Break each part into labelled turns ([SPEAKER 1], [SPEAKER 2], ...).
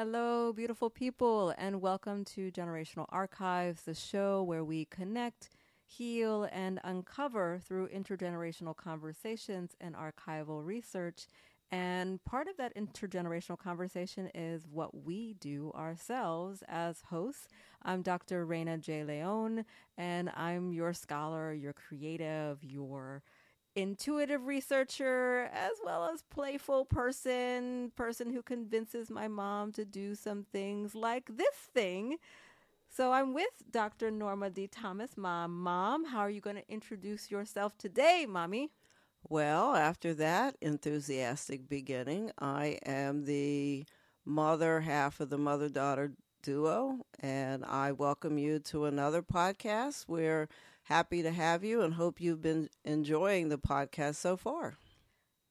[SPEAKER 1] Hello, beautiful people, and welcome to Generational Archives, the show where we connect, heal, and uncover through intergenerational conversations and archival research. And part of that intergenerational conversation is what we do ourselves as hosts. I'm Dr. Raina J. León, and I'm your scholar, your creative, your intuitive researcher as well as playful person, person who convinces my mom to do some things like this thing. So I'm with Dr. Norma D. Thomas, mom. Mom, how are you going to introduce yourself today, mommy?
[SPEAKER 2] Well, after that enthusiastic beginning, I am the mother half of the mother daughter duo, and I welcome you to another podcast where happy to have you and hope you've been enjoying the podcast so far.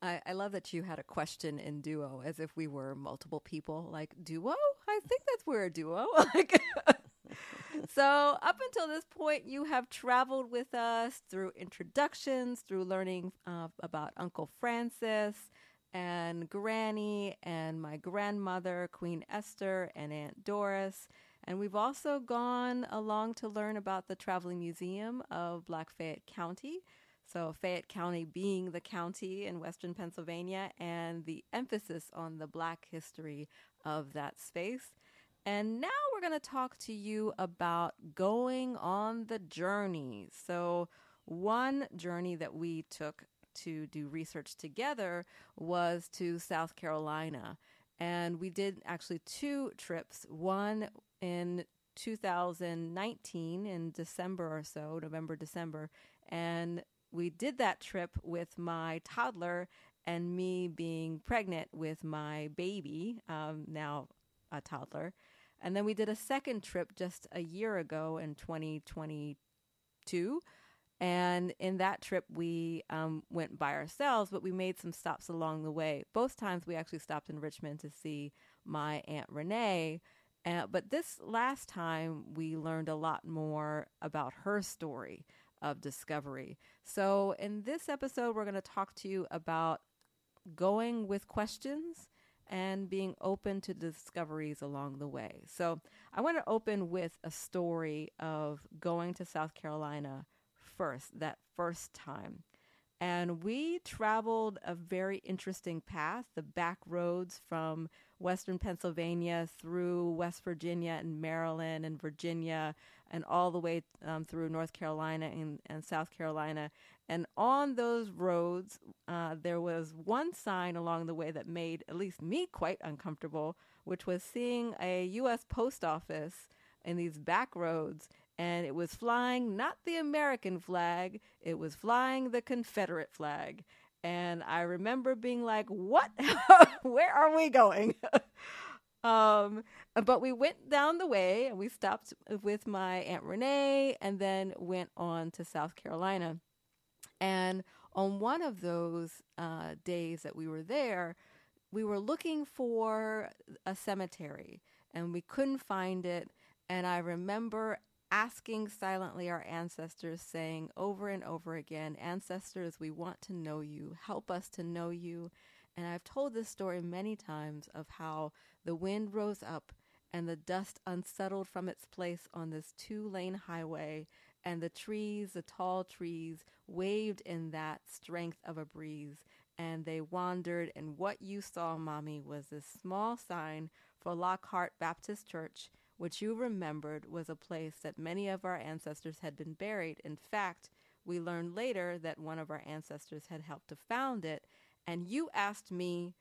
[SPEAKER 1] I, I love that you had a question in duo as if we were multiple people. Like, duo? I think that's we're a duo. like, so, up until this point, you have traveled with us through introductions, through learning uh, about Uncle Francis and Granny and my grandmother, Queen Esther, and Aunt Doris. And we've also gone along to learn about the Traveling Museum of Black Fayette County. So, Fayette County being the county in western Pennsylvania, and the emphasis on the black history of that space. And now we're going to talk to you about going on the journey. So, one journey that we took to do research together was to South Carolina. And we did actually two trips. One in 2019 in December or so, November, December. And we did that trip with my toddler and me being pregnant with my baby, um, now a toddler. And then we did a second trip just a year ago in 2022. And in that trip, we um, went by ourselves, but we made some stops along the way. Both times we actually stopped in Richmond to see my Aunt Renee. Uh, but this last time, we learned a lot more about her story of discovery. So, in this episode, we're going to talk to you about going with questions and being open to discoveries along the way. So, I want to open with a story of going to South Carolina first, that first time. And we traveled a very interesting path, the back roads from Western Pennsylvania through West Virginia and Maryland and Virginia and all the way um, through North Carolina and, and, South Carolina. And on those roads, uh, there was one sign along the way that made at least me quite uncomfortable, which was seeing a U.S. post office in these back roads and it was flying not the American flag, it was flying the Confederate flag. And I remember being like, what? Where are we going? um, but we went down the way and we stopped with my Aunt Renee and then went on to South Carolina. And on one of those uh, days that we were there, we were looking for a cemetery and we couldn't find it. And I remember asking silently our ancestors, saying over and over again, Ancestors, we want to know you. Help us to know you. And I've told this story many times of how the wind rose up and the dust unsettled from its place on this two lane highway, and the trees, the tall trees, waved in that strength of a breeze. And they wandered, and what you saw, Mommy, was this small sign for Lockhart Baptist Church which you remembered was a place that many of our ancestors had been buried. In fact, we learned later that one of our ancestors had helped to found it. And you asked me,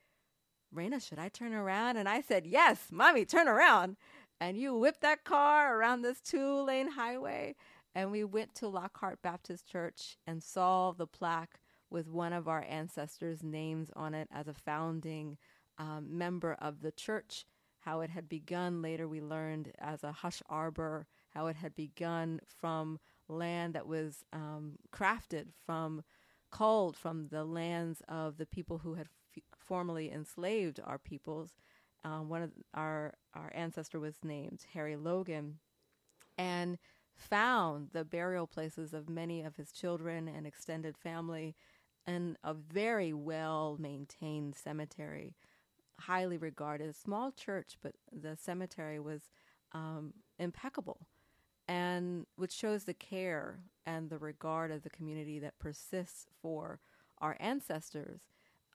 [SPEAKER 1] Raina, should I turn around? And I said, Yes, mommy, turn around. And you whipped that car around this two lane highway. And we went to Lockhart Baptist Church and saw the plaque with one of our ancestors' names on it as a founding um, member of the church how it had begun later we learned as a hush arbor, how it had begun from land that was um, crafted from, culled from the lands of the people who had f- formerly enslaved our peoples. Um, one of our our ancestor was named Harry Logan, and found the burial places of many of his children and extended family in a very well maintained cemetery highly regarded, a small church, but the cemetery was um, impeccable, and which shows the care and the regard of the community that persists for our ancestors.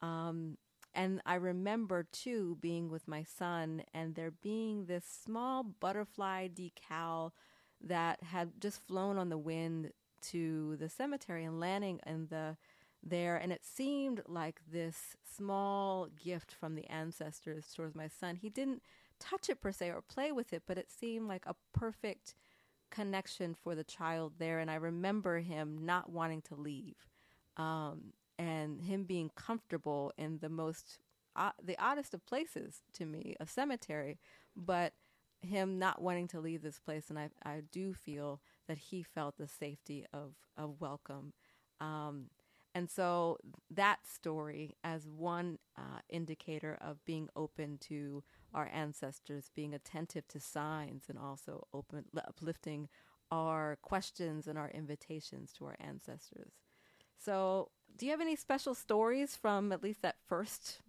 [SPEAKER 1] Um, and I remember too being with my son and there being this small butterfly decal that had just flown on the wind to the cemetery and landing in the there and it seemed like this small gift from the ancestors towards my son. He didn't touch it per se or play with it, but it seemed like a perfect connection for the child there and I remember him not wanting to leave. Um, and him being comfortable in the most uh, the oddest of places to me, a cemetery, but him not wanting to leave this place, and I I do feel that he felt the safety of of welcome, um, and so that story as one uh, indicator of being open to our ancestors, being attentive to signs, and also open uplifting our questions and our invitations to our ancestors. So, do you have any special stories from at least that first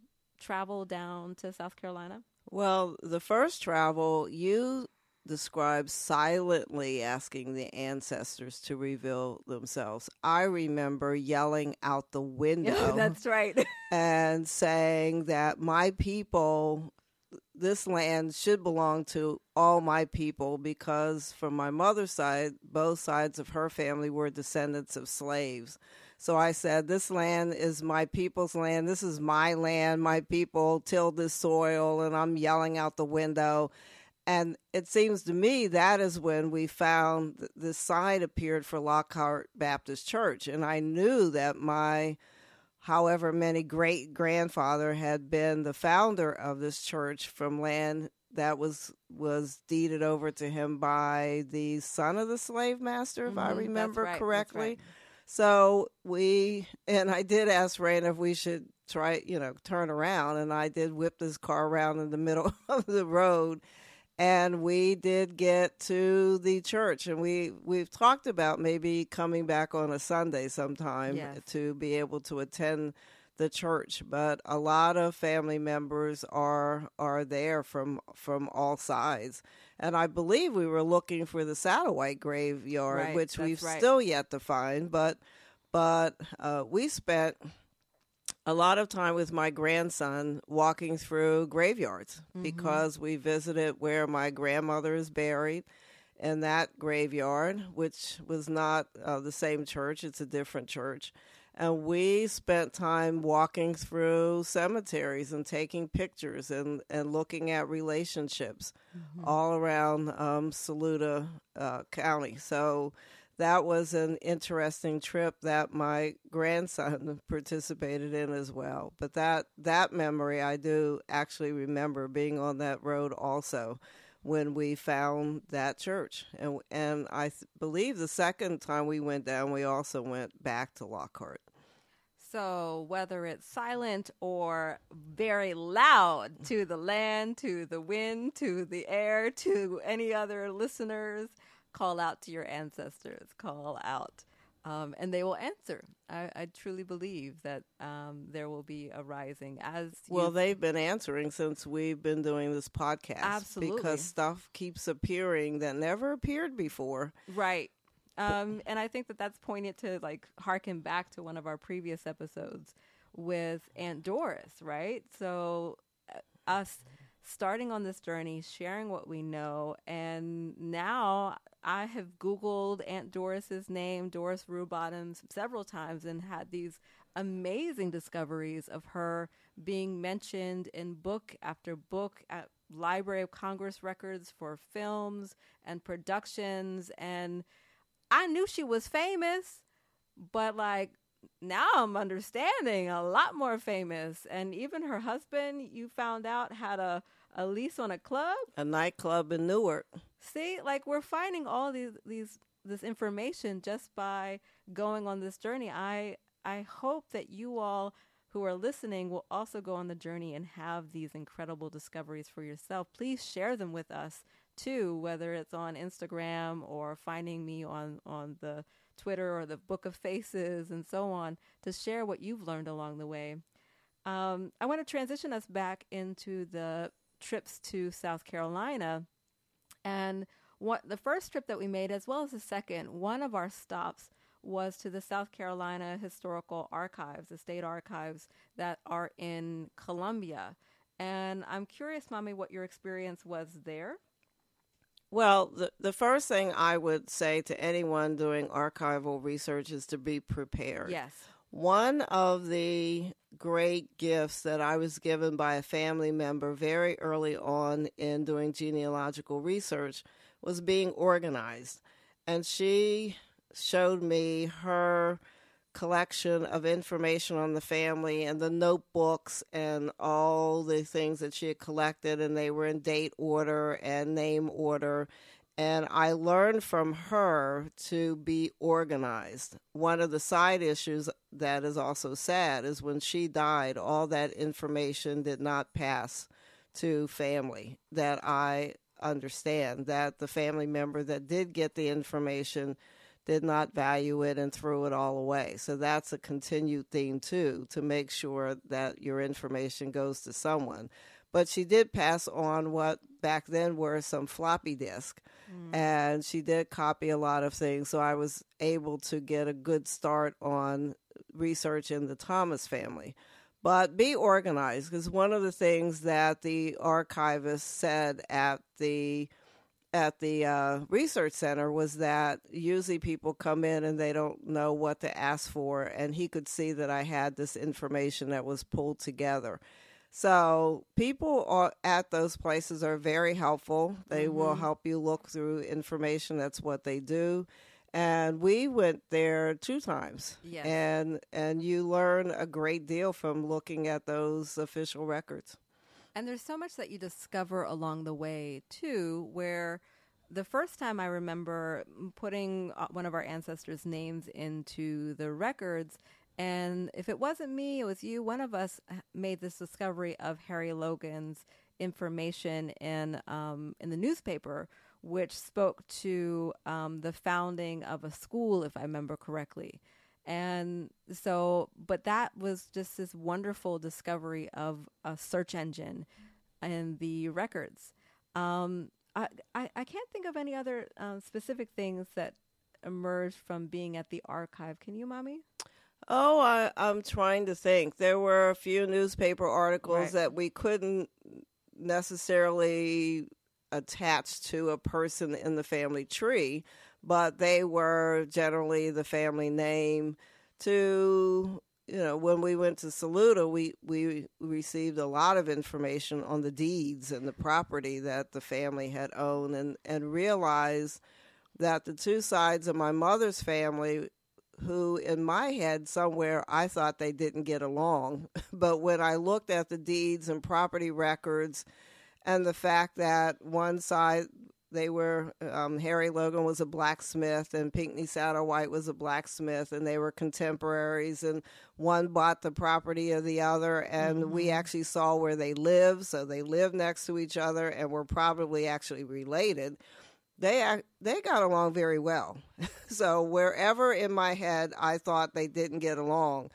[SPEAKER 1] travel down to South Carolina?
[SPEAKER 2] Well, the first travel, you described silently asking the ancestors to reveal themselves. I remember yelling out the window.
[SPEAKER 1] That's right.
[SPEAKER 2] and saying that my people, this land should belong to all my people because from my mother's side, both sides of her family were descendants of slaves. So I said, This land is my people's land. This is my land. My people tilled this soil, and I'm yelling out the window. And it seems to me that is when we found the sign appeared for Lockhart Baptist Church. And I knew that my however many great grandfather had been the founder of this church from land that was was deeded over to him by the son of the slave master, if mm-hmm, I remember
[SPEAKER 1] right,
[SPEAKER 2] correctly. So we, and I did ask Rain if we should try, you know, turn around. And I did whip this car around in the middle of the road. And we did get to the church. And we, we've talked about maybe coming back on a Sunday sometime
[SPEAKER 1] yes.
[SPEAKER 2] to be able to attend the church, but a lot of family members are are there from from all sides. And I believe we were looking for the Satterwhite graveyard,
[SPEAKER 1] right,
[SPEAKER 2] which we've
[SPEAKER 1] right.
[SPEAKER 2] still yet to find. But but uh, we spent a lot of time with my grandson walking through graveyards mm-hmm. because we visited where my grandmother is buried in that graveyard, which was not uh, the same church; it's a different church and we spent time walking through cemeteries and taking pictures and, and looking at relationships mm-hmm. all around um, Saluda uh, County. So that was an interesting trip that my grandson participated in as well. But that that memory I do actually remember being on that road also when we found that church. And, and I th- believe the second time we went down, we also went back to Lockhart.
[SPEAKER 1] So, whether it's silent or very loud to the land, to the wind, to the air, to any other listeners, call out to your ancestors, call out. Um, and they will answer. I, I truly believe that um, there will be a rising as
[SPEAKER 2] well. They've been answering since we've been doing this podcast,
[SPEAKER 1] absolutely,
[SPEAKER 2] because stuff keeps appearing that never appeared before.
[SPEAKER 1] Right. Um, and I think that that's pointed to like harken back to one of our previous episodes with Aunt Doris, right? So uh, us starting on this journey, sharing what we know, and now I have Googled Aunt Doris's name, Doris Rue-Bottoms, several times and had these amazing discoveries of her being mentioned in book after book at Library of Congress records for films and productions. And I knew she was famous, but like now I'm understanding a lot more famous. And even her husband, you found out, had a, a lease on a club,
[SPEAKER 2] a nightclub in Newark.
[SPEAKER 1] See, like we're finding all these these this information just by going on this journey. I I hope that you all who are listening will also go on the journey and have these incredible discoveries for yourself. Please share them with us too, whether it's on Instagram or finding me on, on the Twitter or the Book of Faces and so on, to share what you've learned along the way. Um, I want to transition us back into the trips to South Carolina. And what the first trip that we made, as well as the second, one of our stops was to the South Carolina Historical Archives, the state archives that are in Columbia. And I'm curious, Mommy, what your experience was there.
[SPEAKER 2] Well, the, the first thing I would say to anyone doing archival research is to be prepared.
[SPEAKER 1] Yes.
[SPEAKER 2] One of the great gifts that I was given by a family member very early on in doing genealogical research was being organized. And she showed me her collection of information on the family and the notebooks and all the things that she had collected, and they were in date order and name order. And I learned from her to be organized. One of the side issues that is also sad is when she died, all that information did not pass to family that I understand. That the family member that did get the information did not value it and threw it all away. So that's a continued theme too to make sure that your information goes to someone. But she did pass on what back then were some floppy disk, mm. and she did copy a lot of things. So I was able to get a good start on research in the Thomas family. But be organized because one of the things that the archivist said at the at the uh, research center was that usually people come in and they don't know what to ask for, and he could see that I had this information that was pulled together. So people at those places are very helpful. They mm-hmm. will help you look through information. That's what they do. And we went there two times.
[SPEAKER 1] Yes.
[SPEAKER 2] And and you learn a great deal from looking at those official records.
[SPEAKER 1] And there's so much that you discover along the way, too, where the first time I remember putting uh, one of our ancestors' names into the records, and if it wasn't me, it was you, one of us made this discovery of Harry Logan's information in, um, in the newspaper, which spoke to um, the founding of a school, if I remember correctly. And so, but that was just this wonderful discovery of a search engine and the records. Um, I, I, I, can't think of any other um, specific things that emerged from being at the archive. Can you, Mommy?
[SPEAKER 2] Oh, I, I'm trying to think. There were a few newspaper articles right. that we couldn't necessarily attach to a person in the family tree, but they were generally the family name to you know when we went to Saluda we we received a lot of information on the deeds and the property that the family had owned and and realized that the two sides of my mother's family who in my head somewhere I thought they didn't get along but when I looked at the deeds and property records and the fact that one side they were um, Harry Logan was a blacksmith and Pinckney Satterwhite was a blacksmith, and they were contemporaries. And one bought the property of the other, and mm-hmm. we actually saw where they lived. So they lived next to each other and were probably actually related. They they got along very well. so wherever in my head I thought they didn't get along,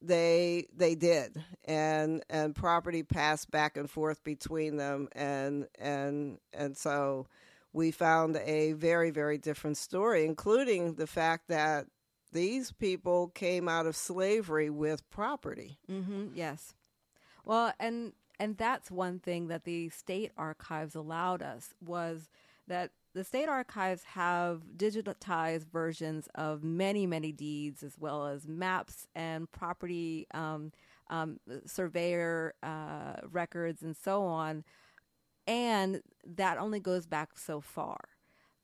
[SPEAKER 2] they they did. And and property passed back and forth between them and and and so we found a very very different story including the fact that these people came out of slavery with property.
[SPEAKER 1] Mm-hmm, yes. Well and and that's one thing that the state archives allowed us was that the state archives have digitized versions of many, many deeds, as well as maps and property um, um, surveyor uh, records and so on. And that only goes back so far.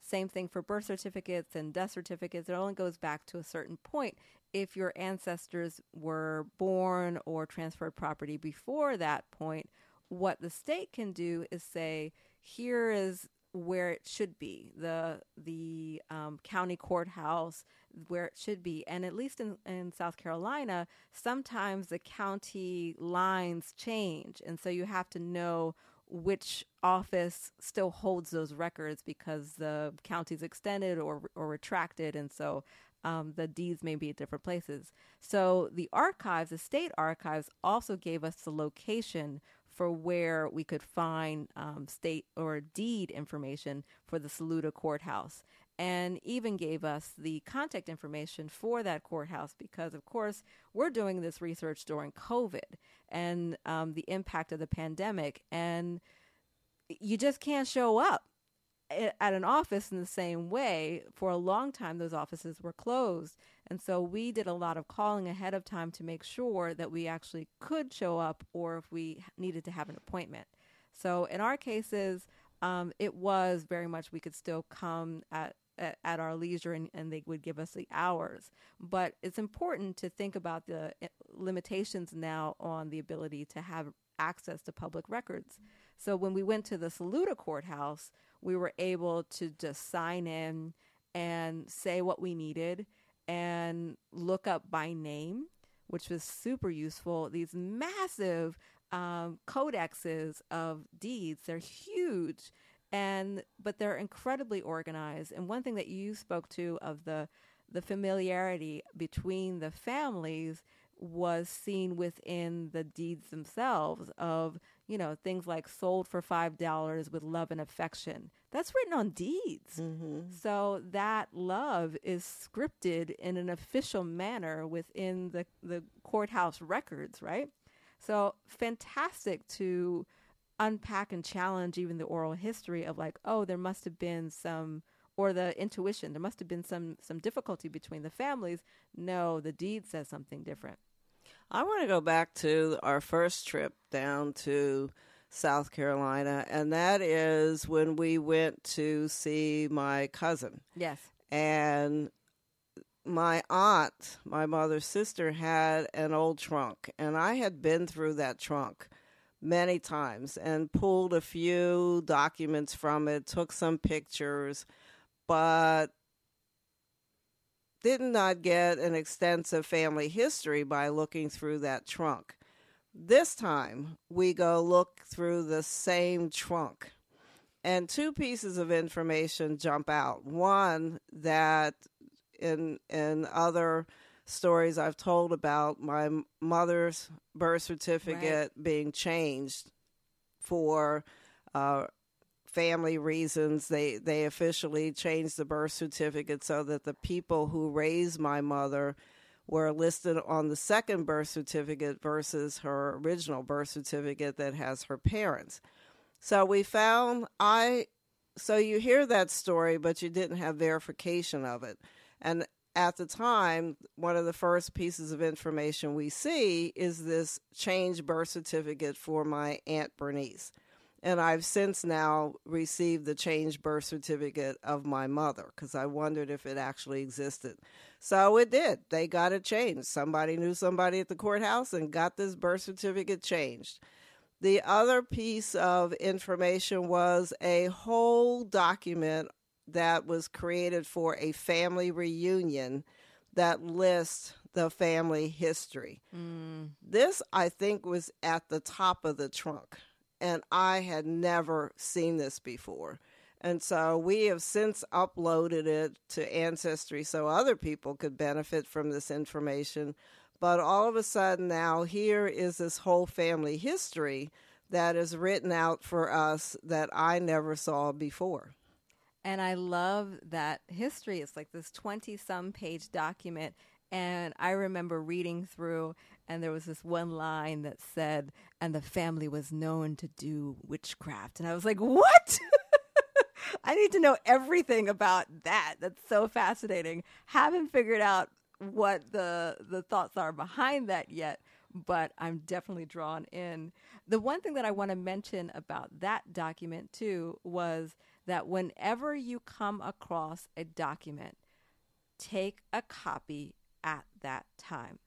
[SPEAKER 1] Same thing for birth certificates and death certificates. It only goes back to a certain point. If your ancestors were born or transferred property before that point, what the state can do is say, here is where it should be the the um, county courthouse where it should be. And at least in, in south carolina sometimes the county lines change. And so you have to know which office still holds those records because the county's extended or or retracted. And so um, the deeds may be at different places. So the archives, the state archives, also gave us the location for where we could find um, state or deed information for the Saluda courthouse and even gave us the contact information for that courthouse because, of course, we're doing this research during COVID and um, the impact of the pandemic. And you just can't show up at an office in the same way. For a long time, those offices were closed. And so we did a lot of calling ahead of time to make sure that we actually could show up or if we needed to have an appointment. So in our cases, um, it was very much we could still come at at, our leisure and, and they would give us the hours. But it's important to think about the eh, limitations now on the ability to have access to public records. So when we went to the Saluda courthouse, we were able to just sign in and say what we needed and look up by name, which was super useful. These massive um, codexes of deeds, they're huge and but they're incredibly organized. And one thing that you spoke to of the the familiarity between the families was seen within the deeds themselves of you know things like sold for five dollars with love and affection that's written on deeds mm-hmm. so that love is scripted in an official manner within the the courthouse records right so fantastic to unpack and challenge even the oral history of like, oh, there must have been some or the intuition, there must have been some some difficulty between the families. No, the deed says something different.
[SPEAKER 2] I want to go back to our first trip down to South Carolina, and that is when we went to see my cousin.
[SPEAKER 1] Yes.
[SPEAKER 2] And my aunt, my mother's sister, had an old trunk, and I had been through that trunk many times and pulled a few documents from it, took some pictures, but did not get an extensive family history by looking through that trunk. This time, we go look through the same trunk, and two pieces of information jump out. One that in in other stories I've told about my mother's birth certificate right. being changed for uh, family reasons. They they officially changed the birth certificate so that the people who raised my mother were listed on the second birth certificate versus her original birth certificate that has her parents. So we found I so you hear that story but you didn't have verification of it. And at the time, one of the first pieces of information we see is this changed birth certificate for my Aunt Bernice. And I've since now received the changed birth certificate of my mother because I wondered if it actually existed. So it did. They got it changed. Somebody knew somebody at the courthouse and got this birth certificate changed. The other piece of information was a whole document that was created for a family reunion that lists the family history. Mm. This, I think, was at the top of the trunk, and I had never seen this before. And so we have since uploaded it to Ancestry so other people could benefit from this information. But all of a sudden, now here is this whole family history that is written out for us that I never saw before.
[SPEAKER 1] And I love that history. It's like this 20 some page document. And I remember reading through, and there was this one line that said, and the family was known to do witchcraft. And I was like, what? I need to know everything about that. That's so fascinating. Haven't figured out what the the thoughts are behind that yet, but I'm definitely drawn in. The one thing that I want to mention about that document too was that whenever you come across a document, take a copy at that time.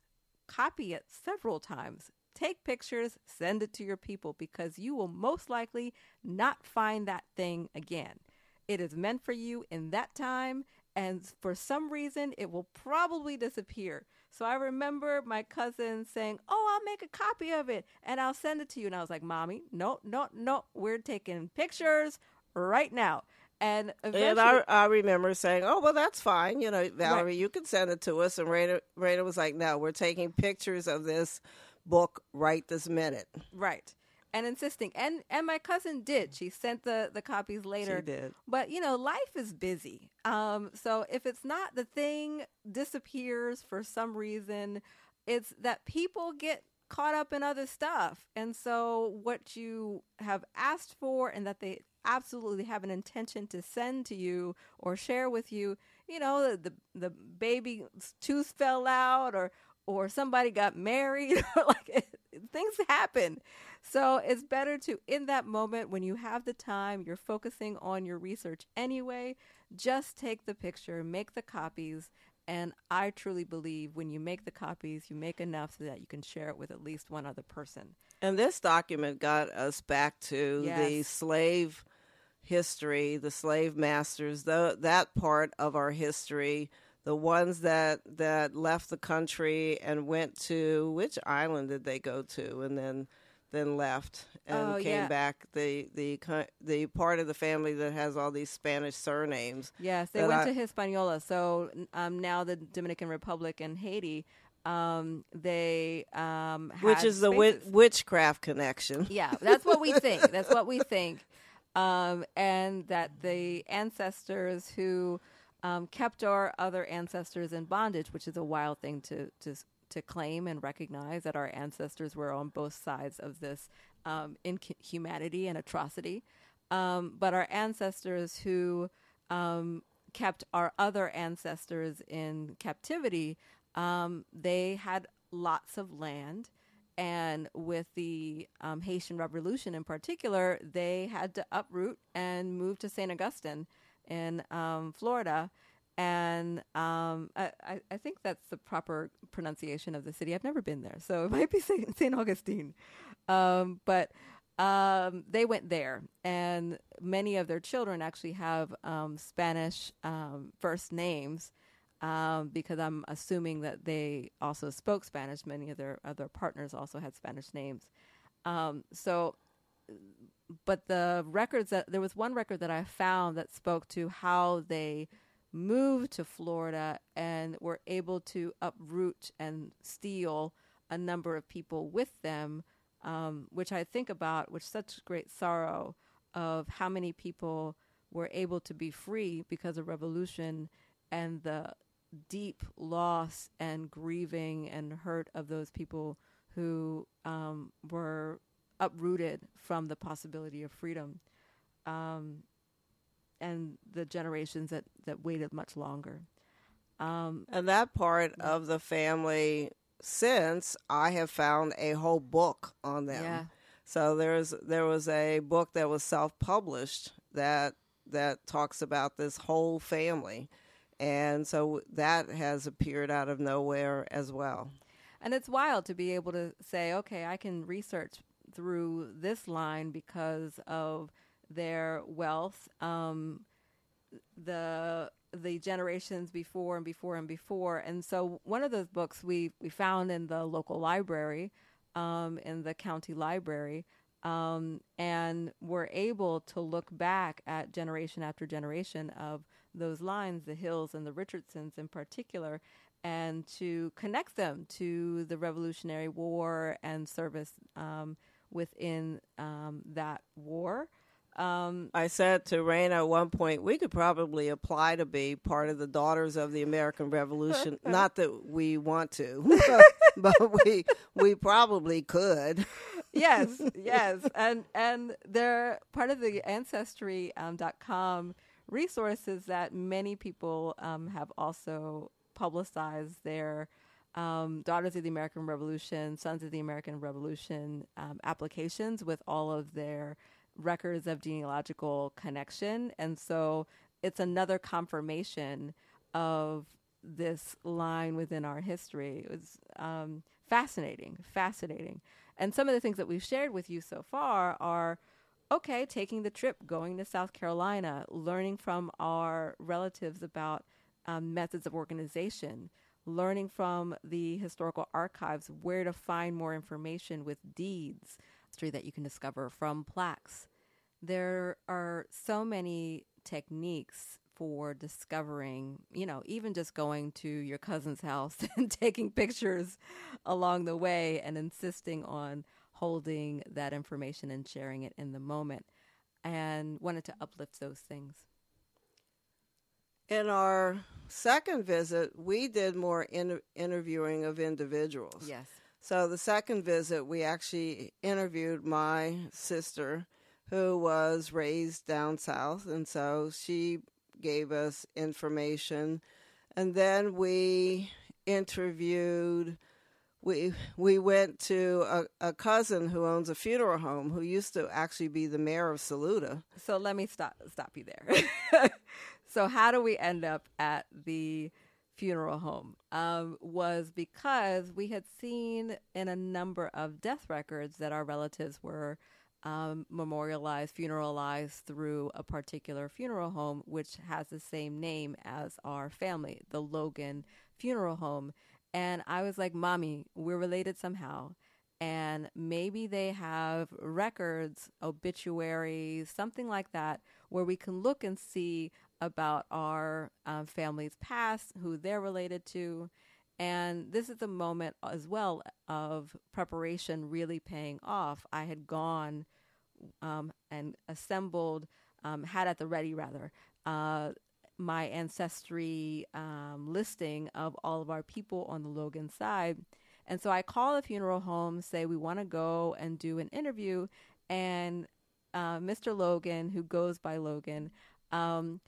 [SPEAKER 1] Copy it several times. Take pictures, send it to your people because you will most likely not find that thing again. It is meant for you in that time, and for some reason, it will probably disappear. So I remember my cousin saying, Oh, I'll make a copy of it and I'll send it to you. And I was like, Mommy, no, no, no, we're taking pictures right now. And
[SPEAKER 2] And I, I remember saying, "Oh, well, that's fine. You know, Valerie, you can send it to us." And Raina, Raina was like, "No, we're taking pictures of this book right this minute."
[SPEAKER 1] right, and insisting, and and my cousin did. She sent the the copies later.
[SPEAKER 2] She did.
[SPEAKER 1] But you know, life is busy. Um, so if it's not the thing disappears for some reason, it's that people get caught up in other stuff. And so what you have asked for and that they absolutely have an intention to send to you or share with you, you know, the the baby's tooth fell out or or somebody got married or like it, things happen. So it's better to in that moment when you have the time, you're focusing on your research anyway, just take the picture, make the copies, and I truly believe when you make the copies, you make enough so that you can share it with at least one other person.
[SPEAKER 2] And this document got us back to the slave history, the slave masters, the, that part of our history, the ones that, that left the country and went to which island did they go to and then then left and
[SPEAKER 1] Oh,
[SPEAKER 2] came
[SPEAKER 1] yeah.
[SPEAKER 2] back the the the part of the family that has all these Spanish surnames.
[SPEAKER 1] Yes, they went
[SPEAKER 2] I-
[SPEAKER 1] to Hispaniola. So um, now the Dominican Republic and Haiti, um, they um,
[SPEAKER 2] Which is the wit-
[SPEAKER 1] spaces.
[SPEAKER 2] witchcraft connection.
[SPEAKER 1] Yeah, that's what we think. That's what we think. Um, and that the ancestors who um, kept our other ancestors in bondage, which is a wild thing to, to, to claim and recognize that our ancestors were on both sides of this um, inhumanity and atrocity. Um, but our ancestors who um, kept our other ancestors in captivity, um, they had lots of land and with the um, Haitian Revolution in particular, they had to uproot and move to St. Augustine in um, Florida. And um, I, I- think that's the proper pronunciation of the city. I've never been there, so it might be. St. Augustine. Um, but um, they went there, and many of their children actually have um, Spanish um, first names um, because I'm assuming that they also spoke Spanish. Many of their other partners also had Spanish names. Um, so, but the records that there was one record that I found that spoke to how they moved to Florida and were able to uproot and steal a number of people with them, um, which I think about with such great sorrow of how many people were able to be free because of revolution and the deep loss and grieving and hurt of those people who um, were uprooted from the possibility of freedom um, and the generations that, that waited much longer. Um,
[SPEAKER 2] And that part of the family, since I have found a whole book on them.
[SPEAKER 1] Yeah.
[SPEAKER 2] So there's there was a book that was self published that that talks about this whole family, and so that has appeared out of nowhere as well.
[SPEAKER 1] And it's wild to be able to say, okay, I can research through this line because of their wealth, um, the the generations before and before and before. And so one of those books we we found in the local library, um, in the county library, um, and we're able to look back at generation after generation of those lines, the Hills and the Richardsons in particular, and to connect them to the Revolutionary War and service um, within um, that war. Um,
[SPEAKER 2] I said to Raina at one point, we could probably apply to be part of the Daughters of the American Revolution. Not that we want to, but, but we we probably could.
[SPEAKER 1] yes, yes, and and they're part of the ancestry.com dot com resources that many people um, have also publicized their um, Daughters of the American Revolution, Sons of the American Revolution um, applications with all of their records of genealogical connection, and so it's another confirmation of this line within our history. It was um, fascinating, fascinating. And some of the things that we've shared with you so far are okay, taking the trip, going to South Carolina, learning from our relatives about um, methods of organization, learning from the historical archives where to find more information with deeds history that you can discover from plaques. There are so many techniques for discovering, you know, even just going to your cousin's house and taking pictures along the way and insisting on holding that information and sharing it in the moment and wanted to uplift those things.
[SPEAKER 2] In our second visit, we did more in- interviewing of individuals.
[SPEAKER 1] Yes.
[SPEAKER 2] So the second visit, we actually interviewed my sister, who was raised down south, and so she gave us information, and then we interviewed. We we went to a, a cousin who owns a funeral home who used to actually be the mayor of Saluda.
[SPEAKER 1] So let me stop stop you there. so how do we end up at the funeral home? Um, was because we had seen in a number of death records that our relatives were um, memorialized, funeralized through a particular funeral home, which has the same name as our family, the Logan Funeral Home. And I was like, Mommy, we're related somehow. And maybe they have records, obituaries, something like that, where we can look and see about our um, family's past, who they're related to. And this is a moment as well of preparation really paying off. I had gone um, and assembled, um, had at the ready rather, uh, my ancestry um, listing of all of our people on the Logan side. And so I call the funeral home, say we want to go and do an interview. And uh, Mr. Logan, who goes by Logan, um,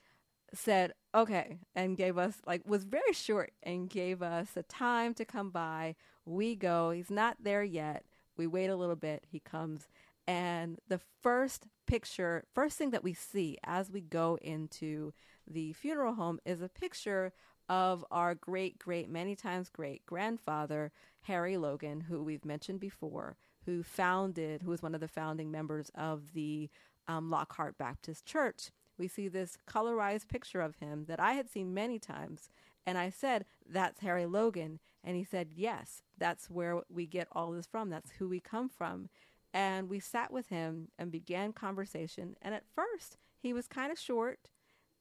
[SPEAKER 1] said okay and gave us like was very short and gave us a time to come by we go he's not there yet we wait a little bit he comes and the first picture first thing that we see as we go into the funeral home is a picture of our great great many times great grandfather harry logan who we've mentioned before who founded who was one of the founding members of the um, lockhart baptist church we see this colorized picture of him that I had seen many times. And I said, That's Harry Logan. And he said, Yes, that's where we get all this from. That's who we come from. And we sat with him and began conversation. And at first, he was kind of short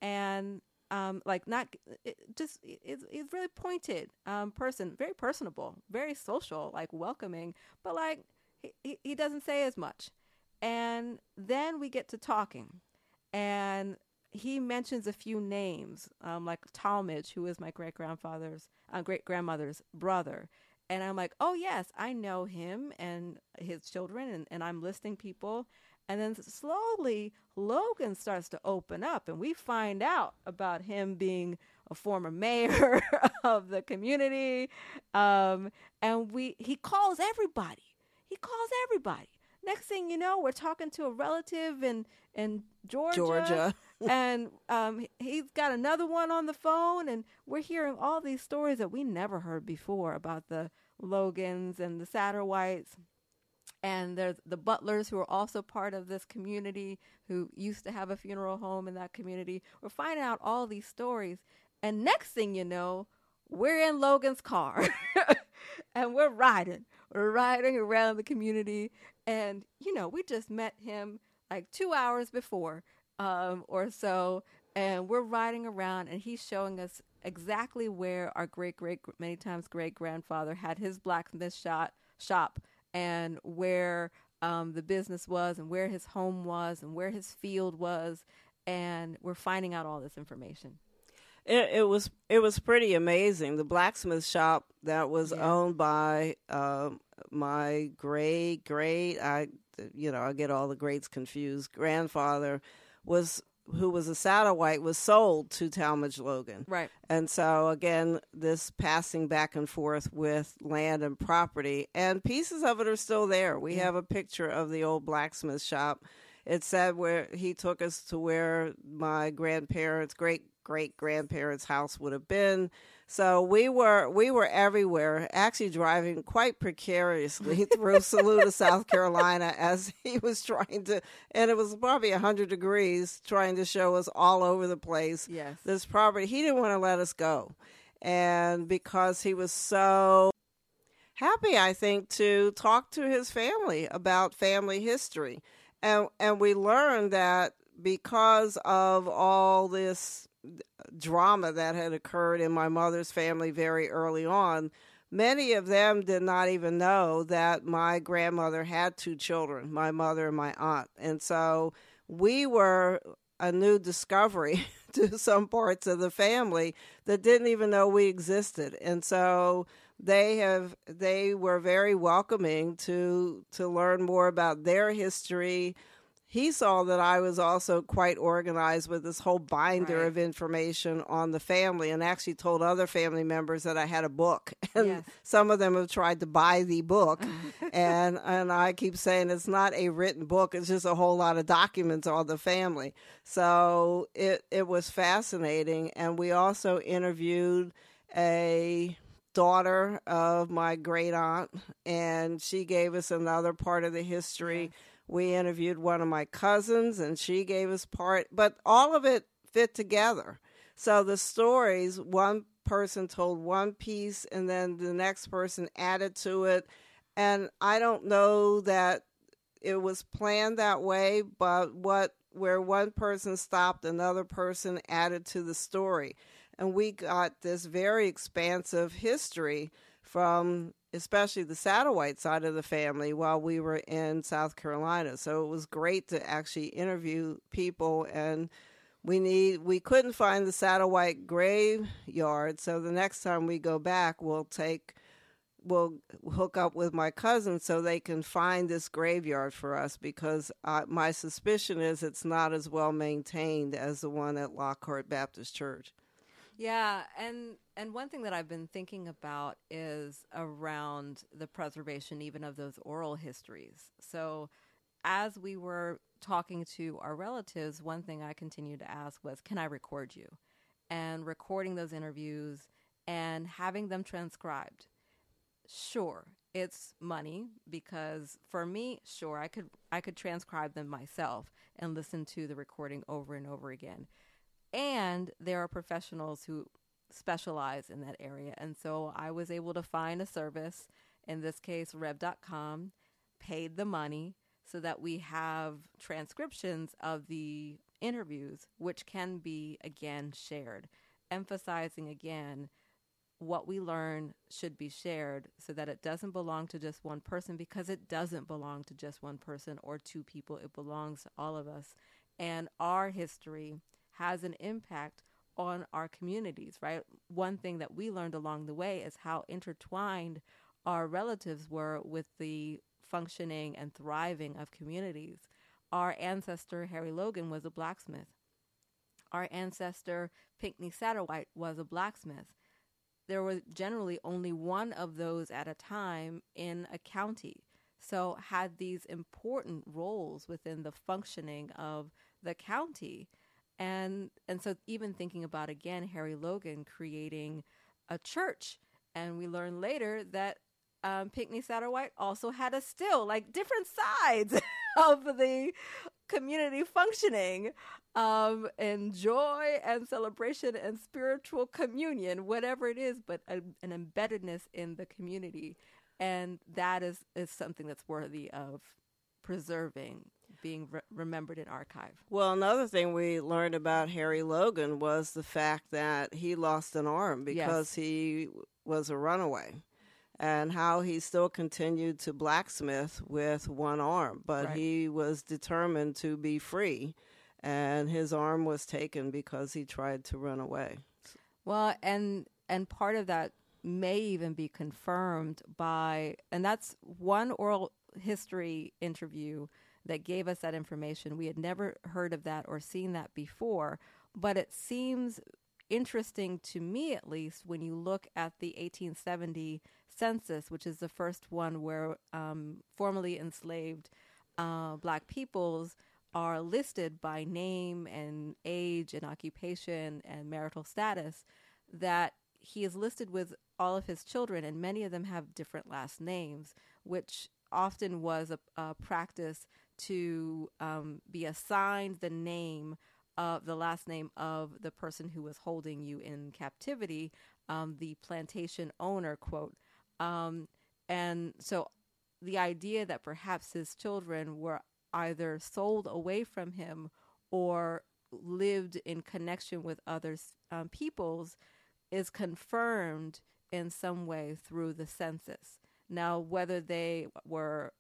[SPEAKER 1] and um, like not it, just he's really pointed um, person, very personable, very social, like welcoming, but like he, he doesn't say as much. And then we get to talking and he mentions a few names, um, like Talmage, who is my great grandfather's, uh, great grandmother's brother. And I'm like, oh, yes, I know him and his children, and, and I'm listing people. And then slowly, Logan starts to open up, and we find out about him being a former mayor of the community. Um, and we he calls everybody. He calls everybody. Next thing you know, we're talking to a relative in in Georgia.
[SPEAKER 2] Georgia.
[SPEAKER 1] and um, he's got another one on the phone, and we're hearing all these stories that we never heard before about the Logans and the Satterwhites. And there's the Butlers who are also part of this community who used to have a funeral home in that community. We're finding out all these stories. And next thing you know, we're in Logan's car and we're riding. We're riding around the community. And, you know, we just met him like two hours before um, or so, and we're riding around, and he's showing us exactly where our great great many times great grandfather had his blacksmith shop shop, and where um, the business was, and where his home was, and where his field was, and we're finding out all this information.
[SPEAKER 2] It, it was it was pretty amazing. The blacksmith shop that was yeah. owned by um, my great great I you know, I get all the greats confused. Grandfather was who was a Satterwhite was sold to Talmage Logan.
[SPEAKER 1] Right.
[SPEAKER 2] And so again, this passing back and forth with land and property and pieces of it are still there. We yeah. have a picture of the old blacksmith shop. It said where he took us to where my grandparents, great great grandparents' house would have been. So we were we were everywhere, actually driving quite precariously through Saluda, South Carolina, as he was trying to, and it was probably hundred degrees, trying to show us all over the place.
[SPEAKER 1] Yes,
[SPEAKER 2] this property. He didn't want to let us go, and because he was so happy, I think, to talk to his family about family history, and and we learned that because of all this drama that had occurred in my mother's family very early on, many of them did not even know that my grandmother had two children, my mother and my aunt. And so we were a new discovery to some parts of the family that didn't even know we existed. And so they have they were very welcoming to to learn more about their history he saw that I was also quite organized with this whole binder
[SPEAKER 1] Right.
[SPEAKER 2] of information on the family and actually told other family members that I had a book. And
[SPEAKER 1] Yes.
[SPEAKER 2] some of them have tried to buy the book. and and I keep saying it's not a written book, it's just a whole lot of documents on the family. So it it was fascinating and we also interviewed a daughter of my great aunt and she gave us another part of the history. We interviewed one of my cousins and she gave us part but all of it fit together. So the stories one person told one piece and then the next person added to it. And i don't know that it was planned that way but what where one person stopped another person added to the story and we got this very expansive history from especially the Satterwhite side of the family while we were in South Carolina. So it was great to actually interview people and we need we couldn't find the Satterwhite graveyard, so the next time we go back we'll take we'll hook up with my cousin so they can find this graveyard for us because uh, my suspicion is it's not as well maintained as the one at Lockhart Baptist Church.
[SPEAKER 1] Yeah, and and one thing that I've been thinking about is around the preservation even of those oral histories. So as we were talking to our relatives, one thing I continued to ask was, "Can I record you?" And recording those interviews and having them transcribed. Sure, it's money because for me, sure, I could I could transcribe them myself and listen to the recording over and over again and there are professionals who specialize in that area. And so I was able to find a service, in this case, rev.com, paid the money so that we have transcriptions of the interviews, which can be again shared, emphasizing again what we learn should be shared so that it doesn't belong to just one person because it doesn't belong to just one person or two people. It belongs to all of us. And our history has an impact on our communities, right? One thing that we learned along the way is how intertwined our relatives were with the functioning and thriving of communities. Our ancestor, Harry Logan, was a blacksmith. Our ancestor, Pinckney Satterwhite, was a blacksmith. There was generally only one of those at a time in a county. So, had these important roles within the functioning of the county and and so even thinking about again Harry Logan creating a church, and we learn later that um, Pinckney Satterwhite also had a still like different sides of the community functioning um, and joy and celebration and spiritual communion, whatever it is, but a, an embeddedness in the community, and that is is something that's worthy of preserving, being re- remembered in archive.
[SPEAKER 2] Well, another thing we learned about Harry Logan was the fact that he lost an arm because
[SPEAKER 1] Yes.
[SPEAKER 2] he was a runaway. And how he still continued to blacksmith with one arm, but
[SPEAKER 1] Right.
[SPEAKER 2] he was determined to be free, and his arm was taken because he tried to run away.
[SPEAKER 1] Well, and and part of that may even be confirmed by and that's one oral history interview that gave us that information. We had never heard of that or seen that before, but it seems interesting to me at least when you look at the 1870 census, which is the first one where um, formerly enslaved uh, black peoples are listed by name and age and occupation and marital status, that he is listed with all of his children, and many of them have different last names, which often was a, a practice to um, be assigned the name of the last name of the person who was holding you in captivity, um, the plantation owner, quote. Um, and so the idea that perhaps his children were either sold away from him or lived in connection with other um, peoples is confirmed in some way through the census. Now, whether they were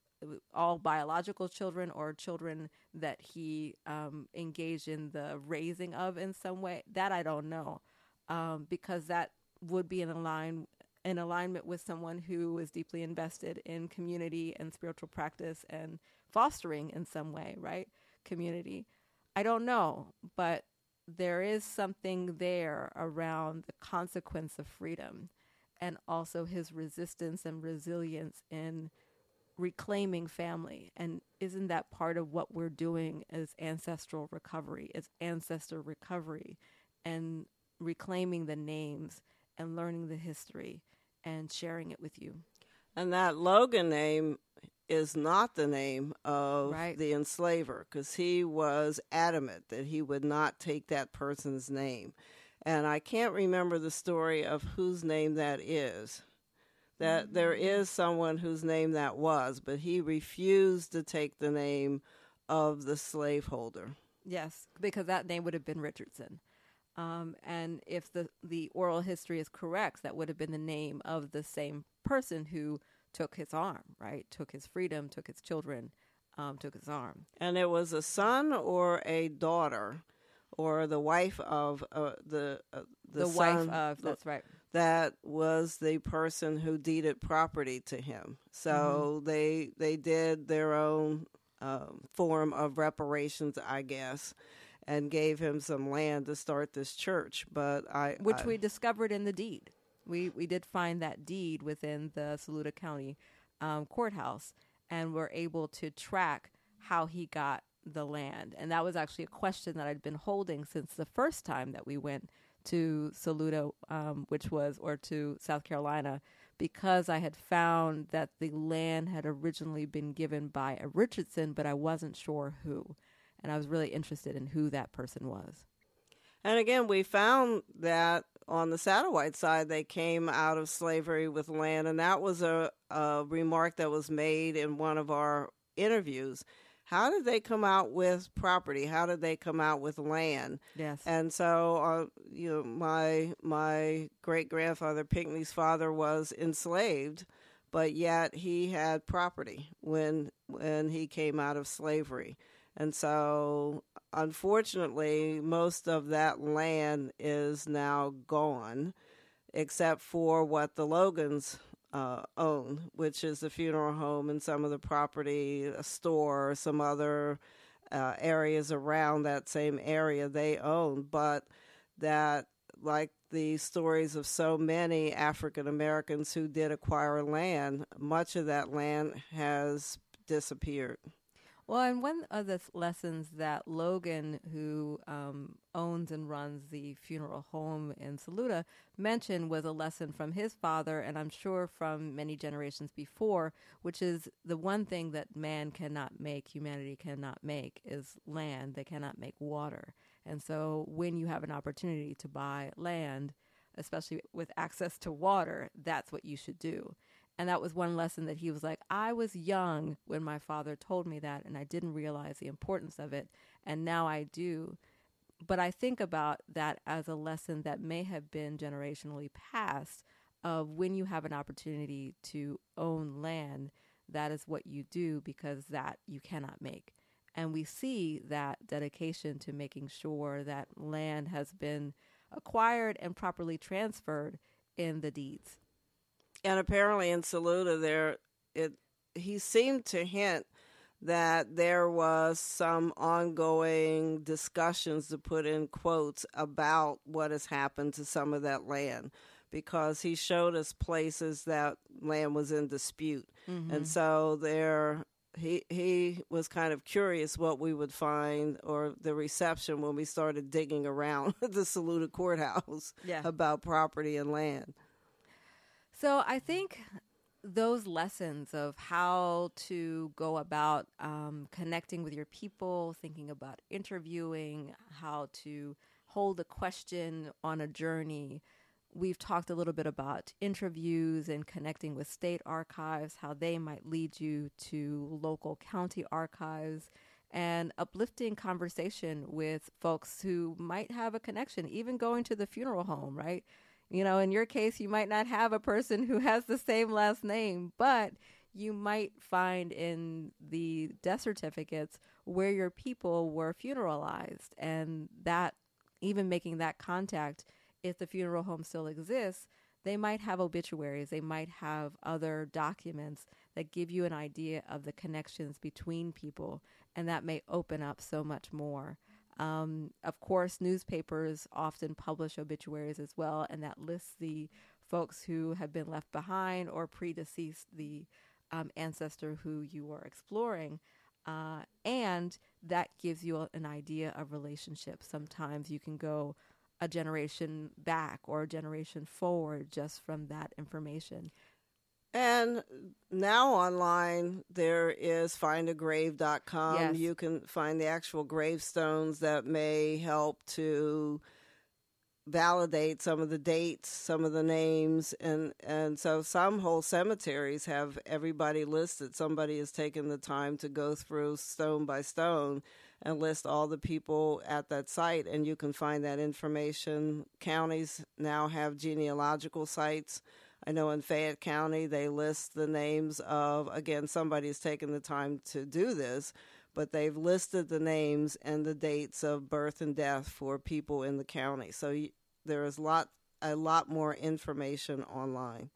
[SPEAKER 1] all biological children or children that he um, engaged in the raising of in some way, that I don't know, um, because that would be in align in alignment with someone who is deeply invested in community and spiritual practice and fostering in some way, right? Community. I don't know, but there is something there around the consequence of freedom and also his resistance and resilience in reclaiming family. And isn't that part of what we're doing as ancestral recovery? Is ancestor recovery and reclaiming the names and learning the history and sharing it with you.
[SPEAKER 2] And that Logan name is not the name of
[SPEAKER 1] Right.
[SPEAKER 2] the enslaver because he was adamant that he would not take that person's name. And I can't remember the story of whose name that is. That there is someone whose name that was, but he refused to take the name of the slaveholder.
[SPEAKER 1] Yes, because that name would have been Richardson. Um, and if the, the oral history is correct, that would have been the name of the same person who took his arm, right? Took his freedom, took his children, um, took his arm.
[SPEAKER 2] And it was a son or a daughter or the wife of uh, the uh,
[SPEAKER 1] The,
[SPEAKER 2] son,
[SPEAKER 1] wife of,
[SPEAKER 2] the-
[SPEAKER 1] that's right.
[SPEAKER 2] That was the person who deeded property to him. So
[SPEAKER 1] Mm-hmm.
[SPEAKER 2] they they did their own um, form of reparations, I guess, and gave him some land to start this church. But I,
[SPEAKER 1] Which
[SPEAKER 2] I-
[SPEAKER 1] we discovered in the deed. We, we did find that deed within the Saluda County um, courthouse and were able to track how he got the land. And that was actually a question that I'd been holding since the first time that we went to Saluda, um, which was, or to South Carolina, because I had found that the land had originally been given by a Richardson, but I wasn't sure who. And I was really interested in who that person was.
[SPEAKER 2] And again, we found that on the Satterwhite side, they came out of slavery with land, and that was a, a remark that was made in one of our interviews. How did they come out with property? How did they come out with land?
[SPEAKER 1] Yes.
[SPEAKER 2] And so, uh, you know, my my great grandfather Pinckney's father was enslaved, but yet he had property when when he came out of slavery. And so, unfortunately, most of that land is now gone, except for what the Logans uh, own, which is the funeral home and some of the property, a store, some other uh, areas around that same area they own. But that, like the stories of so many African Americans who did acquire land, much of that land has disappeared.
[SPEAKER 1] Well, and one of the lessons that Logan, who um, owns and runs the funeral home in Saluda, mentioned was a lesson from his father, and I'm sure from many generations before, which is the one thing that man cannot make, humanity cannot make, is land. They cannot make water. And so when you have an opportunity to buy land, especially with access to water, that's what you should do. And that was one lesson that he was like, I was young when my father told me that, and I didn't realize the importance of it. And now I do. But I think about that as a lesson that may have been generationally passed of when you have an opportunity to own land, that is what you do because that you cannot make. And we see that dedication to making sure that land has been acquired and properly transferred in the deeds.
[SPEAKER 2] And apparently in Saluda there it he seemed to hint that there was some ongoing discussions to put in quotes about what has happened to some of that land because he showed us places that land was in dispute. And mm-hmm. so there he he was kind of curious what we would find or the reception when we started digging around the Saluda courthouse
[SPEAKER 1] Yeah.
[SPEAKER 2] about property and land
[SPEAKER 1] So I think those lessons of how to go about um, connecting with your people, thinking about interviewing, how to hold a question on a journey. We've talked a little bit about interviews and connecting with state archives, how they might lead you to local county archives, and uplifting conversation with folks who might have a connection, even going to the funeral home, right? You know, in your case, you might not have a person who has the same last name, but you might find in the death certificates where your people were funeralized. And that even making that contact if the funeral home still exists they might have obituaries. They might have other documents that give you an idea of the connections between people and that may open up so much more um, of course newspapers often publish obituaries as well and that lists the folks who have been left behind or predeceased the um, ancestor who you are exploring. Uh, and that gives you an idea of relationships. Sometimes you can go a generation back or a generation forward just from that information.
[SPEAKER 2] And now online, there is findagrave.com.
[SPEAKER 1] Yes.
[SPEAKER 2] You can find the actual gravestones that may help to validate some of the dates, some of the names, and and so some whole cemeteries have everybody listed. Somebody has taken the time to go through stone by stone and list all the people at that site, and you can find that information. Counties now have genealogical sites. I know in Fayette County they list the names of again somebody's taken the time to do this but they've listed the names and the dates of birth and death for people in the county. So there is lot a lot more information online.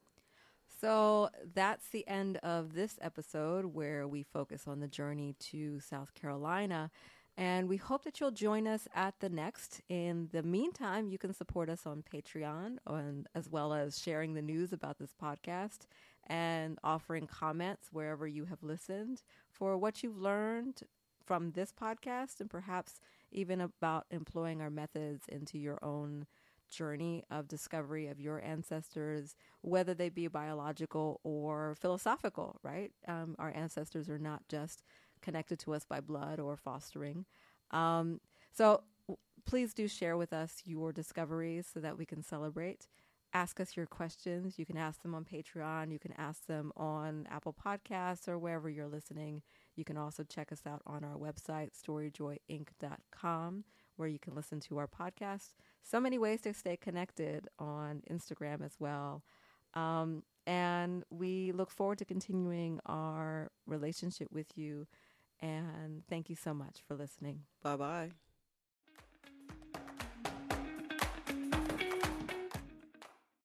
[SPEAKER 1] So that's the end of this episode where we focus on the journey to South Carolina. And we hope that you'll join us at the next. In the meantime, you can support us on Patreon and as well as sharing the news about this podcast and offering comments wherever you have listened for what you've learned from this podcast and perhaps even about employing our methods into your own journey of discovery of your ancestors, whether they be biological or philosophical, right? Um, our ancestors are not just connected to us by blood or fostering. Um, so w- please do share with us your discoveries so that we can celebrate. Ask us your questions. You can ask them on Patreon. You can ask them on Apple Podcasts or wherever you're listening. You can also check us out on our website, storyjoyinc.com, where you can listen to our podcast. So many ways to stay connected on Instagram as well. Um, and we look forward to continuing our relationship with you. And thank you so much for listening.
[SPEAKER 2] Bye bye.